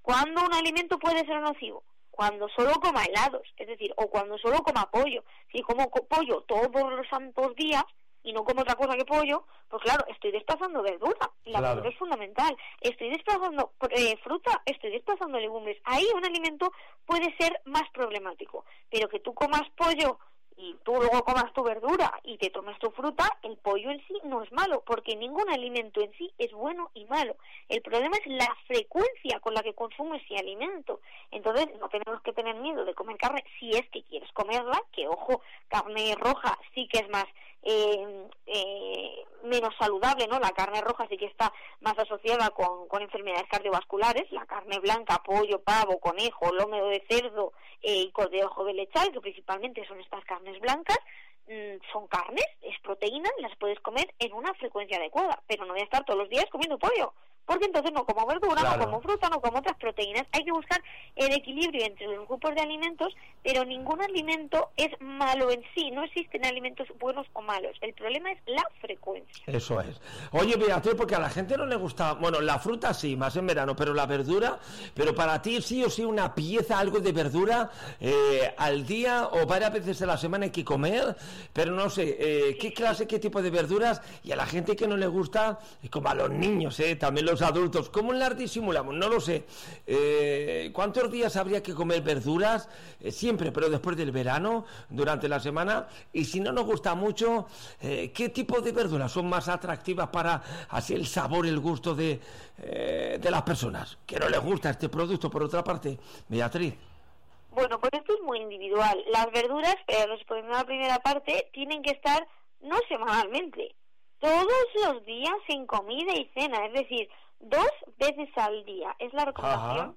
[SPEAKER 3] cuando un alimento puede ser nocivo, cuando solo coma helados, es decir, o cuando solo coma pollo, si como pollo todos los santos días, y no como otra cosa que pollo, pues claro, estoy desplazando verdura. La verdura es fundamental. Estoy desplazando eh, fruta, estoy desplazando legumbres. Ahí un alimento puede ser más problemático. Pero que tú comas pollo y tú luego comas tu verdura y te tomas tu fruta, el pollo en sí no es malo, porque ningún alimento en sí es bueno y malo. El problema es la frecuencia con la que consumes ese alimento. Entonces, no tenemos que tener miedo de comer carne si es que quieres comerla, que ojo, carne roja sí que es más eh, eh, menos saludable, ¿no? La carne roja sí que está más asociada con, con enfermedades cardiovasculares, la carne blanca, pollo, pavo, conejo, lomo de cerdo eh, y cordero de lechal, que principalmente son estas carnes blancas, mm, son carnes, es proteína, las puedes comer en una frecuencia adecuada, pero no voy a estar todos los días comiendo pollo, porque entonces no como verdura, no como fruta, no como otras proteínas. Hay que buscar el equilibrio entre los grupos de alimentos, pero ningún alimento es malo en sí, no existen alimentos buenos o malos. El problema es la frecuencia.
[SPEAKER 2] Eso es. Oye, Beatriz, porque a la gente no le gusta, bueno, la fruta sí, más en verano, pero la verdura, pero para ti sí o sí una pieza, algo de verdura eh, al día o varias veces a la semana hay que comer, pero no sé, eh, ¿qué clase, qué tipo de verduras? Y a la gente que no le gusta, como a los niños, ¿eh? también adultos, ¿cómo las disimulamos? No lo sé. Eh, ¿Cuántos días habría que comer verduras? Eh, siempre, pero después del verano, durante la semana. Y si no nos gusta mucho, eh, ¿qué tipo de verduras son más atractivas para así el sabor, el gusto de, de las personas? Que no les gusta este producto, por otra parte, Beatriz.
[SPEAKER 3] Bueno, pues esto es muy individual. Las verduras, pero respondiendo a la primera parte, tienen que estar no semanalmente, todos los días en comida y cena, es decir, dos veces al día. Es la recomendación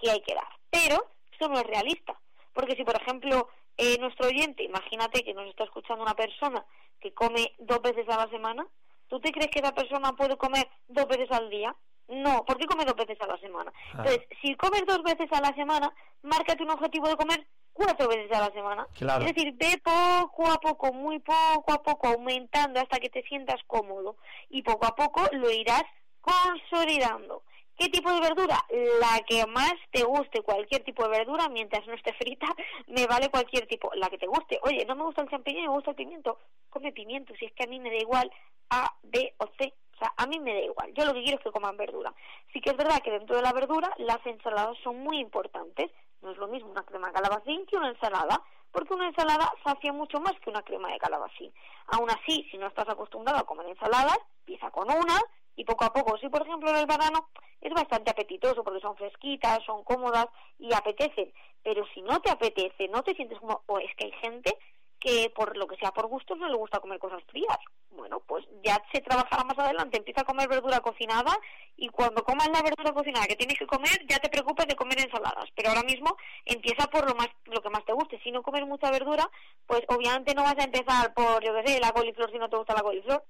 [SPEAKER 3] que hay que dar. Pero eso no es realista. Porque si, por ejemplo, eh, nuestro oyente, imagínate que nos está escuchando una persona que come dos veces a la semana, ¿tú te crees que esa persona puede comer dos veces al día? No, ¿por qué come dos veces a la semana? Entonces, si comes dos veces a la semana, márcate un objetivo de comer cuatro veces a la semana. Es decir, ve poco a poco, muy poco a poco, aumentando hasta que te sientas cómodo. Y poco a poco lo irás consolidando. ¿Qué tipo de verdura? La que más te guste, cualquier tipo de verdura, mientras no esté frita, <laughs> me vale cualquier tipo, la que te guste. Oye, no me gusta el champiñón, me gusta el pimiento, come pimiento, si es que a mí me da igual A, B o C. O sea, a mí me da igual, yo lo que quiero es que coman verdura. Sí que es verdad que dentro de la verdura las ensaladas son muy importantes. No es lo mismo una crema de calabacín que una ensalada, porque una ensalada sacia mucho más que una crema de calabacín. Aún así, si no estás acostumbrado a comer ensaladas, empieza con una, y poco a poco. Si, por ejemplo, en el verano es bastante apetitoso porque son fresquitas, son cómodas y apetecen, pero si no te apetece, no te sientes como, o es que hay gente que por lo que sea por gusto no le gusta comer cosas frías. Bueno, pues ya se trabajará más adelante, empieza a comer verdura cocinada y cuando comas la verdura cocinada que tienes que comer, ya te preocupes de comer ensaladas, pero ahora mismo empieza por lo más lo que más te guste. Si no comes mucha verdura, pues obviamente no vas a empezar por, yo qué sé, la coliflor si no te gusta la coliflor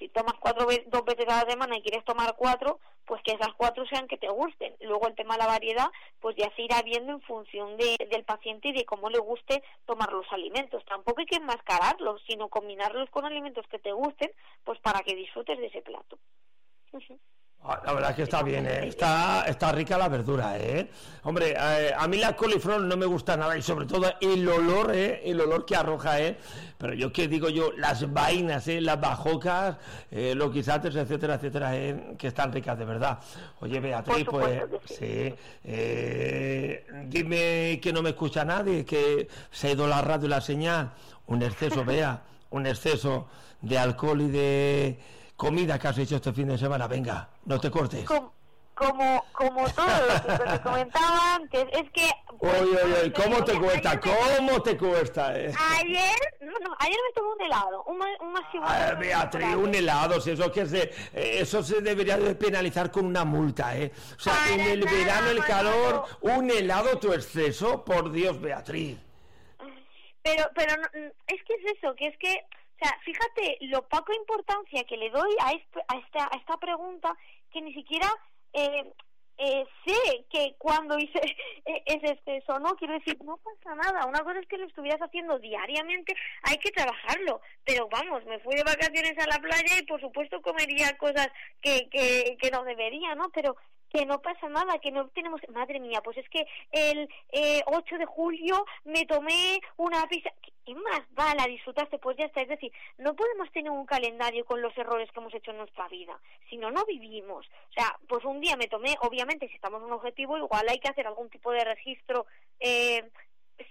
[SPEAKER 3] si tomas cuatro dos veces a la semana y quieres tomar cuatro, pues que esas cuatro sean que te gusten. Luego el tema de la variedad, pues ya se irá viendo en función de, del paciente y de cómo le guste tomar los alimentos. Tampoco hay que enmascararlos, sino combinarlos con alimentos que te gusten, pues para que disfrutes de ese plato.
[SPEAKER 2] La verdad es que está bien, ¿eh? está, está rica la verdura, ¿eh? Hombre, eh, a mí la coliflor no me gusta nada y sobre todo el olor, ¿eh? El olor que arroja, ¿eh? Pero yo qué digo yo, las vainas, ¿eh? Las bajocas, eh, los guisantes, etcétera, etcétera, ¿eh? que están ricas de verdad. Oye, Beatriz, pues sí, eh, dime que no me escucha nadie, que se ha ido la radio y la señal, un exceso, vea, un exceso de alcohol y de comida que has hecho este fin de semana, venga, no te cortes.
[SPEAKER 3] Como, como, como todo lo que te comentaba antes, es que...
[SPEAKER 2] Pues, oye, oye, ¿cómo te cuesta? ¿Cómo te cuesta?
[SPEAKER 3] Eh? Ayer, no, no, ayer me tomé un helado, un, un
[SPEAKER 2] Beatriz, un helado, si eso que se, eh, eso se debería de penalizar con una multa, ¿eh? O sea, en el verano, el calor, un helado tu exceso, por Dios, Beatriz.
[SPEAKER 3] Pero, pero es que es eso, que es que o sea, fíjate lo poca importancia que le doy a, a, esta, a esta pregunta que ni siquiera eh, eh, sé que cuando hice <laughs> e, ese exceso, ¿no? Quiero decir, no pasa nada. Una cosa es que lo estuvieras haciendo diariamente, hay que trabajarlo. Pero vamos, me fui de vacaciones a la playa y por supuesto comería cosas que, que, que no debería, ¿no? Pero que no pasa nada, que no tenemos... Madre mía, pues es que el eh, 8 de julio me tomé una pizza... ¿Qué más va? La disfrutaste, pues ya está. Es decir, no podemos tener un calendario con los errores que hemos hecho en nuestra vida. Si no, no vivimos. O sea, pues un día me tomé, obviamente, si estamos en un objetivo, igual hay que hacer algún tipo de registro eh,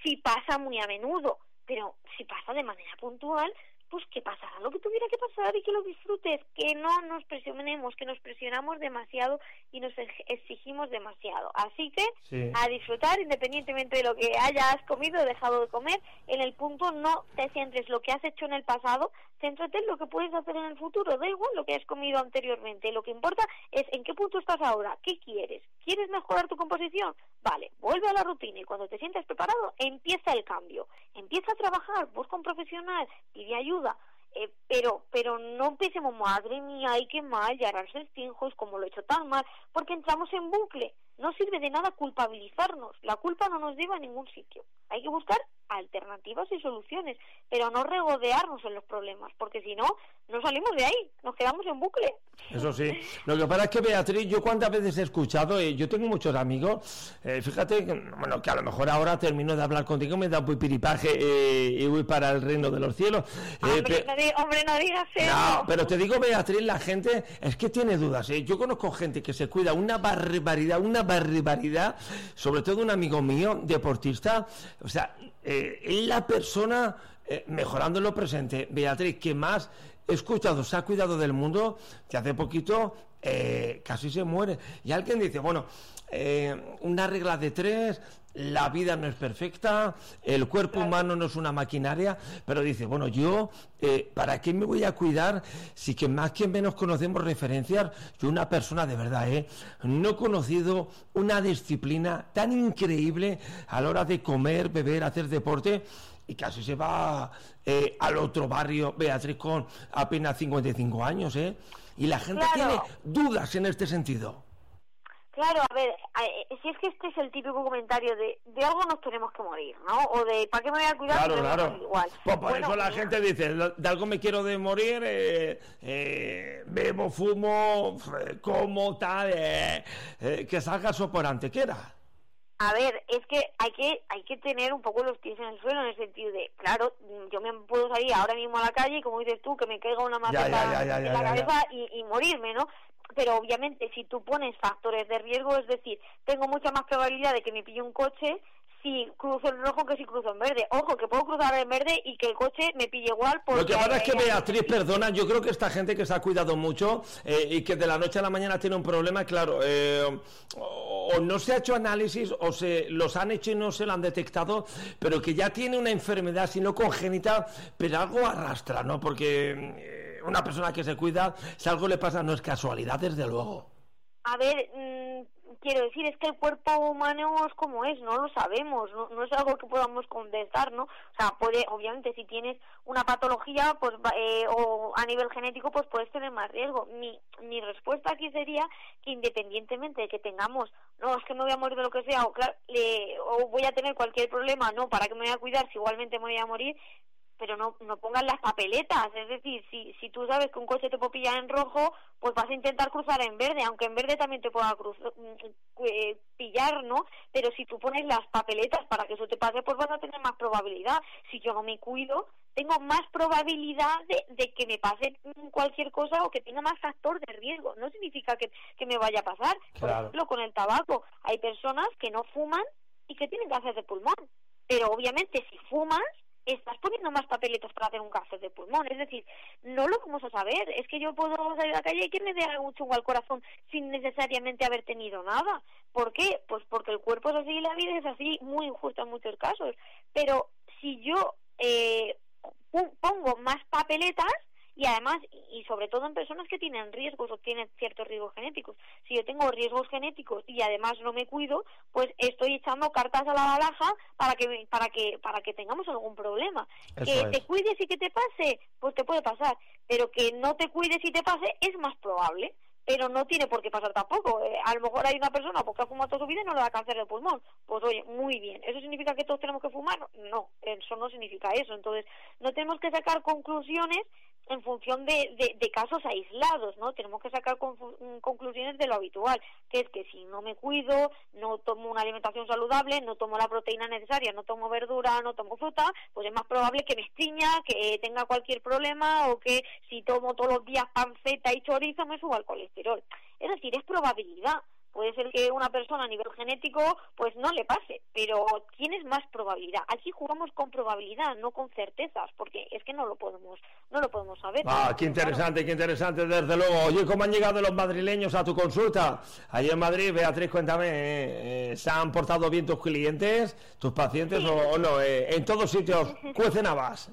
[SPEAKER 3] si pasa muy a menudo. Pero si pasa de manera puntual, pues que pasará lo que tuviera que pasar y que lo disfrutes, que no nos presionemos, que nos presionamos demasiado y nos exigimos demasiado. Así que a disfrutar independientemente de lo que hayas comido o dejado de comer, en el punto no te centres lo que has hecho en el pasado, céntrate en lo que puedes hacer en el futuro, da igual lo que has comido anteriormente, lo que importa es en qué punto estás ahora, qué quieres, ¿quieres mejorar tu composición? Vale, vuelve a la rutina y cuando te sientas preparado, empieza el cambio, empieza a trabajar, busca un profesional, pide ayuda, eh, pero pero no empecemos, madre mía, hay que mal, y ahora el es como lo he hecho tan mal, porque entramos en bucle. No sirve de nada culpabilizarnos. La culpa no nos lleva a ningún sitio. Hay que buscar alternativas y soluciones, pero no regodearnos en los problemas, porque si no, no salimos de ahí, nos quedamos en bucle.
[SPEAKER 2] Eso sí. Lo que pasa es que, Beatriz, yo cuántas veces he escuchado, eh, yo tengo muchos amigos, eh, fíjate, que, bueno, que a lo mejor ahora termino de hablar contigo, me da un piripaje eh, y voy para el reino de los cielos.
[SPEAKER 3] Hombre, no, digas eso.
[SPEAKER 2] No, pero te digo, Beatriz, la gente es que tiene dudas. Yo conozco gente que se cuida una barbaridad, una barbaridad, sobre todo un amigo mío, deportista, o sea, eh, la persona, eh, mejorando lo presente, Beatriz, que más escuchado, se ha cuidado del mundo, que hace poquito eh, casi se muere. Y alguien dice, bueno, una regla de tres, la vida no es perfecta, el cuerpo humano no es una maquinaria, pero dice, bueno, yo, ¿para qué me voy a cuidar si que más que menos conocemos referencias? Yo una persona de verdad, ¿eh? No he conocido una disciplina tan increíble a la hora de comer, beber, hacer deporte y casi se va eh, al otro barrio, Beatriz, con apenas 55 años, ¿eh? Y la gente tiene dudas en este sentido.
[SPEAKER 3] Claro, a ver, eh, si es que este es el típico comentario de de algo nos tenemos que morir, ¿no? O de ¿para qué me voy a cuidar?
[SPEAKER 2] Claro, claro. Igual. Pues por eso la gente dice, de algo me quiero de morir, eh, eh, bebo, fumo, como, tal, que salga soporante, ¿qué era?
[SPEAKER 3] A ver, es que hay que hay que tener un poco los pies en el suelo en el sentido de, claro, yo me puedo salir ahora mismo a la calle y como dices tú, que me caiga una maceta en la cabeza y, y, morirme, ¿no? Pero obviamente si tú pones factores de riesgo, es decir, tengo mucha más probabilidad de que me pille un coche si cruzo en rojo que si cruzo en verde. Ojo, que puedo cruzar en verde y que el coche me pille igual.
[SPEAKER 2] Lo que pasa es que Beatriz, perdona, yo creo que esta gente que se ha cuidado mucho eh, y que de la noche a la mañana tiene un problema, claro, eh, o no se ha hecho análisis o se los han hecho y no se lo han detectado, pero que ya tiene una enfermedad, si no congénita, pero algo arrastra, ¿no? Porque eh, una persona que se cuida, si algo le pasa, no es casualidad, desde luego.
[SPEAKER 3] A ver, mm, quiero decir, es que el cuerpo humano es como es, no lo sabemos, no, no es algo que podamos contestar, ¿no? O sea, puede, obviamente, si tienes una patología, pues, eh, o a nivel genético, pues puedes tener más riesgo. Mi, mi respuesta aquí sería que independientemente de que tengamos, no, es que me voy a morir de lo que sea, o, claro, o voy a tener cualquier problema, no, ¿para qué me voy a cuidar si igualmente me voy a morir? Pero no, no pongan las papeletas. Es decir, si, si tú sabes que un coche te puede pillar en rojo, pues vas a intentar cruzar en verde, aunque en verde también te pueda cruzar, mm, eh, pillar, ¿no? Pero si tú pones las papeletas para que eso te pase, pues vas a tener más probabilidad. Si yo no me cuido, tengo más probabilidad de, de que me pase cualquier cosa o que tenga más factor de riesgo. No significa que, que me vaya a pasar. Por ejemplo, con el tabaco, hay personas que no fuman y que tienen cáncer de pulmón. Pero obviamente si fumas, estás poniendo más papeletas para hacer un cáncer de pulmón. Es decir, no lo vamos a saber. Es que yo puedo salir a la calle y que me dé algún chungo al corazón sin necesariamente haber tenido nada. ¿Por qué? Pues porque el cuerpo es así y la vida es así, muy injusta en muchos casos. Pero si yo eh, pongo más papeletas, y además, y sobre todo en personas que tienen riesgos o tienen ciertos riesgos genéticos. Si yo tengo riesgos genéticos y además no me cuido, pues estoy echando cartas a la baraja para que para que para que tengamos algún problema. que te cuides y que te pase, pues te puede pasar, pero que no te cuides y te pase es más probable pero no tiene por qué pasar tampoco. Eh, a lo mejor hay una persona porque ha fumado toda su vida y no le da cáncer de pulmón. Pues oye, muy bien. ¿Eso significa que todos tenemos que fumar? No, eso no significa eso. Entonces, no tenemos que sacar conclusiones en función de, de, casos aislados, ¿no? Tenemos que sacar mm, conclusiones de lo habitual, que es que si no me cuido, no tomo una alimentación saludable, no tomo la proteína necesaria, no tomo verdura, no tomo fruta, pues es más probable que me estriña, que tenga cualquier problema o que si tomo todos los días panceta y chorizo me suba el colesterol. Es decir, es probabilidad puede ser que una persona a nivel genético pues no le pase, pero tienes más probabilidad. Aquí jugamos con probabilidad, no con certezas, porque es que no lo podemos no lo podemos saber.
[SPEAKER 2] Ah, qué interesante, qué interesante, desde luego. Oye, ¿cómo han llegado los madrileños a tu consulta? Allí en Madrid, Beatriz, cuéntame, eh, ¿se han portado bien tus clientes, tus pacientes o, no? Eh, en todos sitios, <laughs> cuecen habas.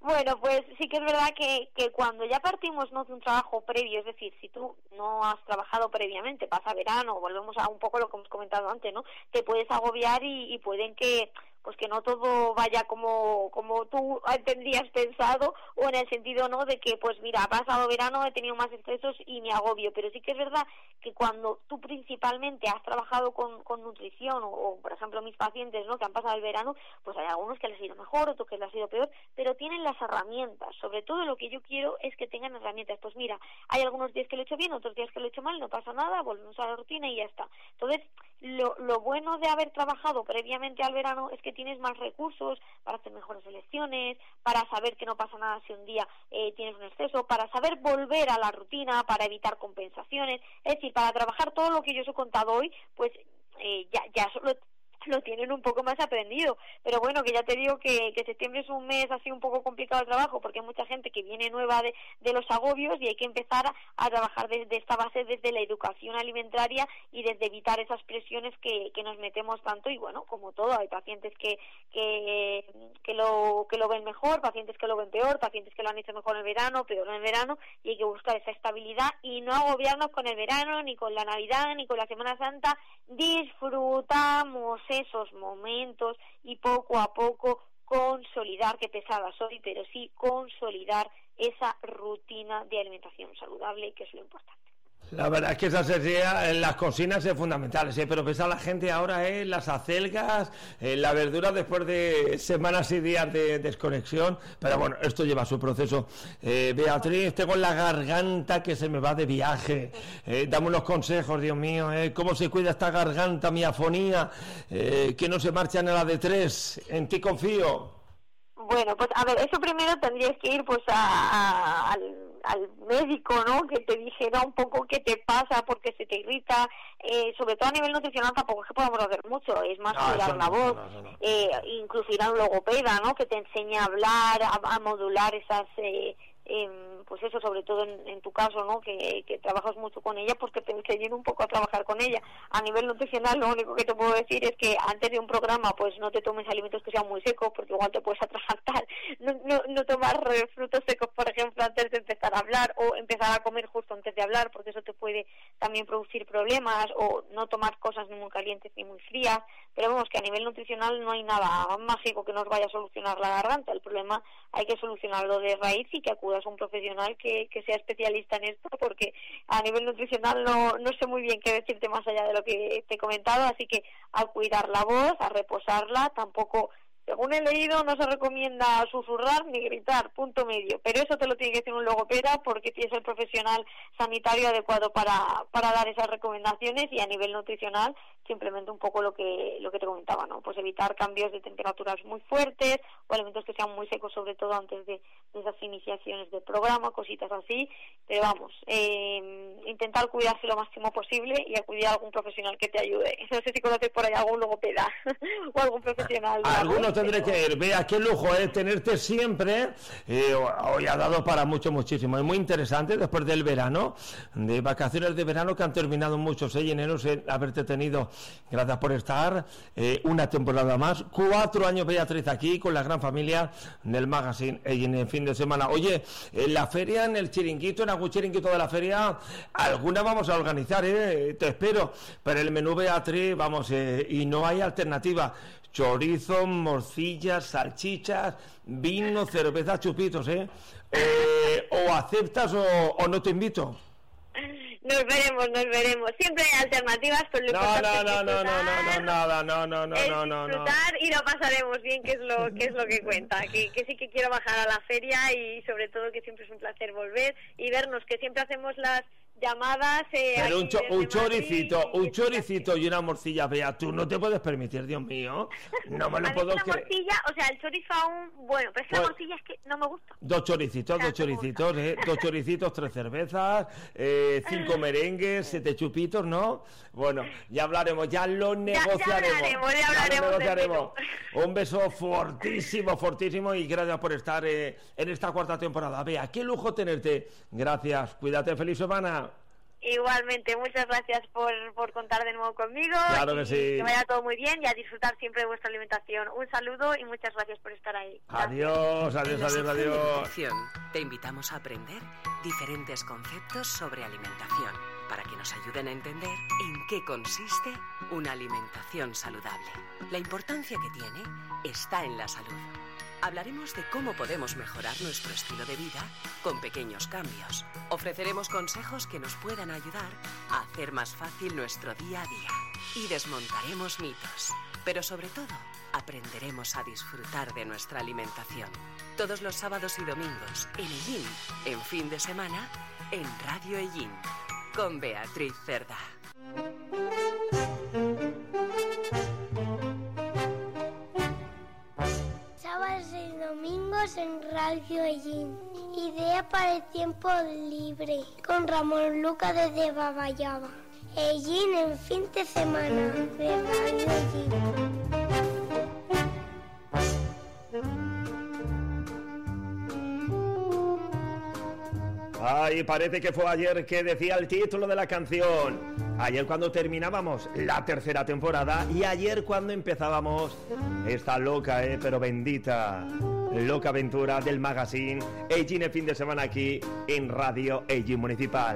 [SPEAKER 3] Bueno, pues sí que es verdad que, que cuando ya partimos ¿no? de un trabajo previo, es decir, si tú no has trabajado previamente, pasa verano, volvemos a un poco lo que hemos comentado antes, ¿no? Te puedes agobiar y, y pueden que pues que no todo vaya como, como tú tendrías pensado o en el sentido, ¿no? De que, pues mira, ha pasado verano, he tenido más excesos y me agobio, pero sí que es verdad que cuando tú principalmente has trabajado con, con nutrición o, por ejemplo, mis pacientes, ¿no? Que han pasado el verano, pues hay algunos que les ha ido mejor, otros que les ha ido peor, pero tienen las herramientas. Sobre todo lo que yo quiero es que tengan herramientas. Pues mira, hay algunos días que lo he hecho bien, otros días que lo he hecho mal, no pasa nada, volvemos a la rutina y ya está. Entonces, lo, lo bueno de haber trabajado previamente al verano es que tienes más recursos para hacer mejores elecciones, para saber que no pasa nada si un día eh, tienes un exceso, para saber volver a la rutina, para evitar compensaciones, es decir, para trabajar todo lo que yo os he contado hoy, pues eh, ya, ya solo <laughs> lo tienen un poco más aprendido. Pero bueno, que ya te digo que, que septiembre es un mes así un poco complicado el trabajo porque hay mucha gente que viene nueva de, de los agobios y hay que empezar a, trabajar desde esta base, desde la educación alimentaria y desde evitar esas presiones que, que nos metemos tanto. Y bueno, como todo, hay pacientes que, que, que, lo, que lo ven mejor, pacientes que lo ven peor, pacientes que lo han hecho mejor en el verano, peor en el verano y hay que buscar esa estabilidad y no agobiarnos con el verano, ni con la Navidad, ni con la Semana Santa. Disfrutamos esos momentos y poco a poco consolidar, que pesada soy, pero sí consolidar esa rutina de alimentación saludable, que es lo importante.
[SPEAKER 2] La verdad es que esa sería en las cocinas es fundamental, ¿sí? pero pesa la gente ahora en las acelgas, en la verdura después de semanas y días de desconexión, pero bueno, esto lleva su proceso. Eh, Beatriz, tengo la garganta que se me va de viaje, eh, dame unos consejos, Dios mío, ¿eh? ¿cómo se cuida esta garganta, mi afonía, eh, que no se marcha en la de tres? En ti confío.
[SPEAKER 3] Bueno, pues a ver, eso primero tendrías que ir pues a, al, médico, ¿no? Que te dijera un poco qué te pasa, porque se te irrita, eh, sobre todo a nivel nutricional tampoco es que podamos hacer mucho, es más cuidar la voz, eh, incluso ir a un logopeda, ¿no? Que te enseñe a hablar, a, modular esas... Eh, pues eso, sobre todo en, tu caso, ¿no? Que, trabajas mucho con ella, pues que te enseñen un poco a trabajar con ella. A nivel nutricional, lo único que te puedo decir es que antes de un programa, pues no te tomes alimentos que sean muy secos, porque igual te puedes <laughs> atragantar. No, no, no tomar frutos secos, por ejemplo, antes de empezar a hablar, o empezar a comer justo antes de hablar, porque eso te puede también producir problemas, o no tomar cosas ni muy calientes ni muy frías. Pero vemos que a nivel nutricional no hay nada mágico que nos vaya a solucionar la garganta. El problema hay que solucionarlo de raíz y que acudas a un profesional que, que sea especialista en esto, porque a nivel nutricional no, no sé muy bien qué decirte más allá de lo que te he comentado, así que a cuidar la voz, a reposarla, tampoco según he leído, no se recomienda susurrar ni gritar, punto medio. Pero eso te lo tiene que decir un logopeda porque tienes el profesional sanitario adecuado para, para dar esas recomendaciones y a nivel nutricional simplemente un poco lo que lo que te comentaba, ¿no? Pues evitar cambios de temperaturas muy fuertes o alimentos que sean muy secos, sobre todo antes de, esas iniciaciones del programa, cositas así. Pero vamos, eh, intentar cuidarse lo máximo posible y acudir a algún profesional que te ayude. <laughs> No sé si conoces por ahí algún logopeda <laughs> o algún profesional
[SPEAKER 2] tendré que ir. Vea, qué lujo es tenerte siempre. Eh, hoy ha dado para mucho, muchísimo. Es muy interesante después del verano, de vacaciones de verano que han terminado muchos, ¿eh? enero, haberte tenido. Gracias por estar. Eh, una temporada más. Cuatro años, Beatriz, aquí con la gran familia del magazine y en el fin de semana. Oye, en la feria, en el chiringuito, en algún chiringuito de la feria, alguna vamos a organizar, ¿eh? Te espero. Pero el menú Beatriz, vamos, eh, y no hay alternativa chorizo, morcillas, salchichas, vino, cerveza, chupitos, ¿eh? eh o aceptas o, no te invito?
[SPEAKER 3] Nos veremos, nos veremos. Siempre hay alternativas, pero lo
[SPEAKER 2] no, no, no, no, no, no, no, nada, no, no, no, no, no,
[SPEAKER 3] disfrutar y lo pasaremos bien, que es lo que es lo que cuenta. Que, que sí que quiero bajar a la feria y sobre todo que siempre es un placer volver y vernos, que siempre hacemos las llamadas. Eh,
[SPEAKER 2] Pero un, choricito, un choricito y una morcilla, vea, tú no te puedes permitir, Dios mío. No me lo puedo
[SPEAKER 3] creer. morcilla, o sea, el chorizo aún, bueno, pero es que la morcilla es que no me gusta.
[SPEAKER 2] Dos choricitos, dos choricitos, eh, dos choricitos, tres cervezas, eh, cinco <laughs> merengues, siete chupitos, ¿no? Bueno, ya hablaremos, ya lo negociaremos.
[SPEAKER 3] Ya, hablaremos, ya hablaremos.
[SPEAKER 2] Un beso fortísimo, fortísimo y gracias por estar eh, en esta cuarta temporada. Vea, qué lujo tenerte. Gracias, cuídate, feliz semana.
[SPEAKER 3] Igualmente, muchas gracias por, por contar de nuevo conmigo.
[SPEAKER 2] Claro que sí.
[SPEAKER 3] Que vaya todo muy bien y a disfrutar siempre de vuestra alimentación. Un saludo y muchas gracias por estar ahí.
[SPEAKER 2] Adiós, adiós, adiós, adiós.
[SPEAKER 4] Te invitamos a aprender diferentes conceptos sobre alimentación para que nos ayuden a entender en qué consiste una alimentación saludable. La importancia que tiene está en la salud. Hablaremos de cómo podemos mejorar nuestro estilo de vida con pequeños cambios. Ofreceremos consejos que nos puedan ayudar a hacer más fácil nuestro día a día. Y desmontaremos mitos. Pero sobre todo, aprenderemos a disfrutar de nuestra alimentación. Todos los sábados y domingos en Ellín, en fin de semana, en Radio Ellín, con Beatriz Cerda.
[SPEAKER 5] En Radio Ellín. Idea para el tiempo libre, con Ramón Luca desde Babayaba. Ellín en fin de semana de Radio Ellín.
[SPEAKER 2] Ay, parece que fue ayer que decía el título de la canción. Ayer cuando terminábamos la tercera temporada y ayer cuando empezábamos esta loca, eh, pero bendita, loca aventura del magazine Egin el fin de semana aquí en Radio Egin Municipal.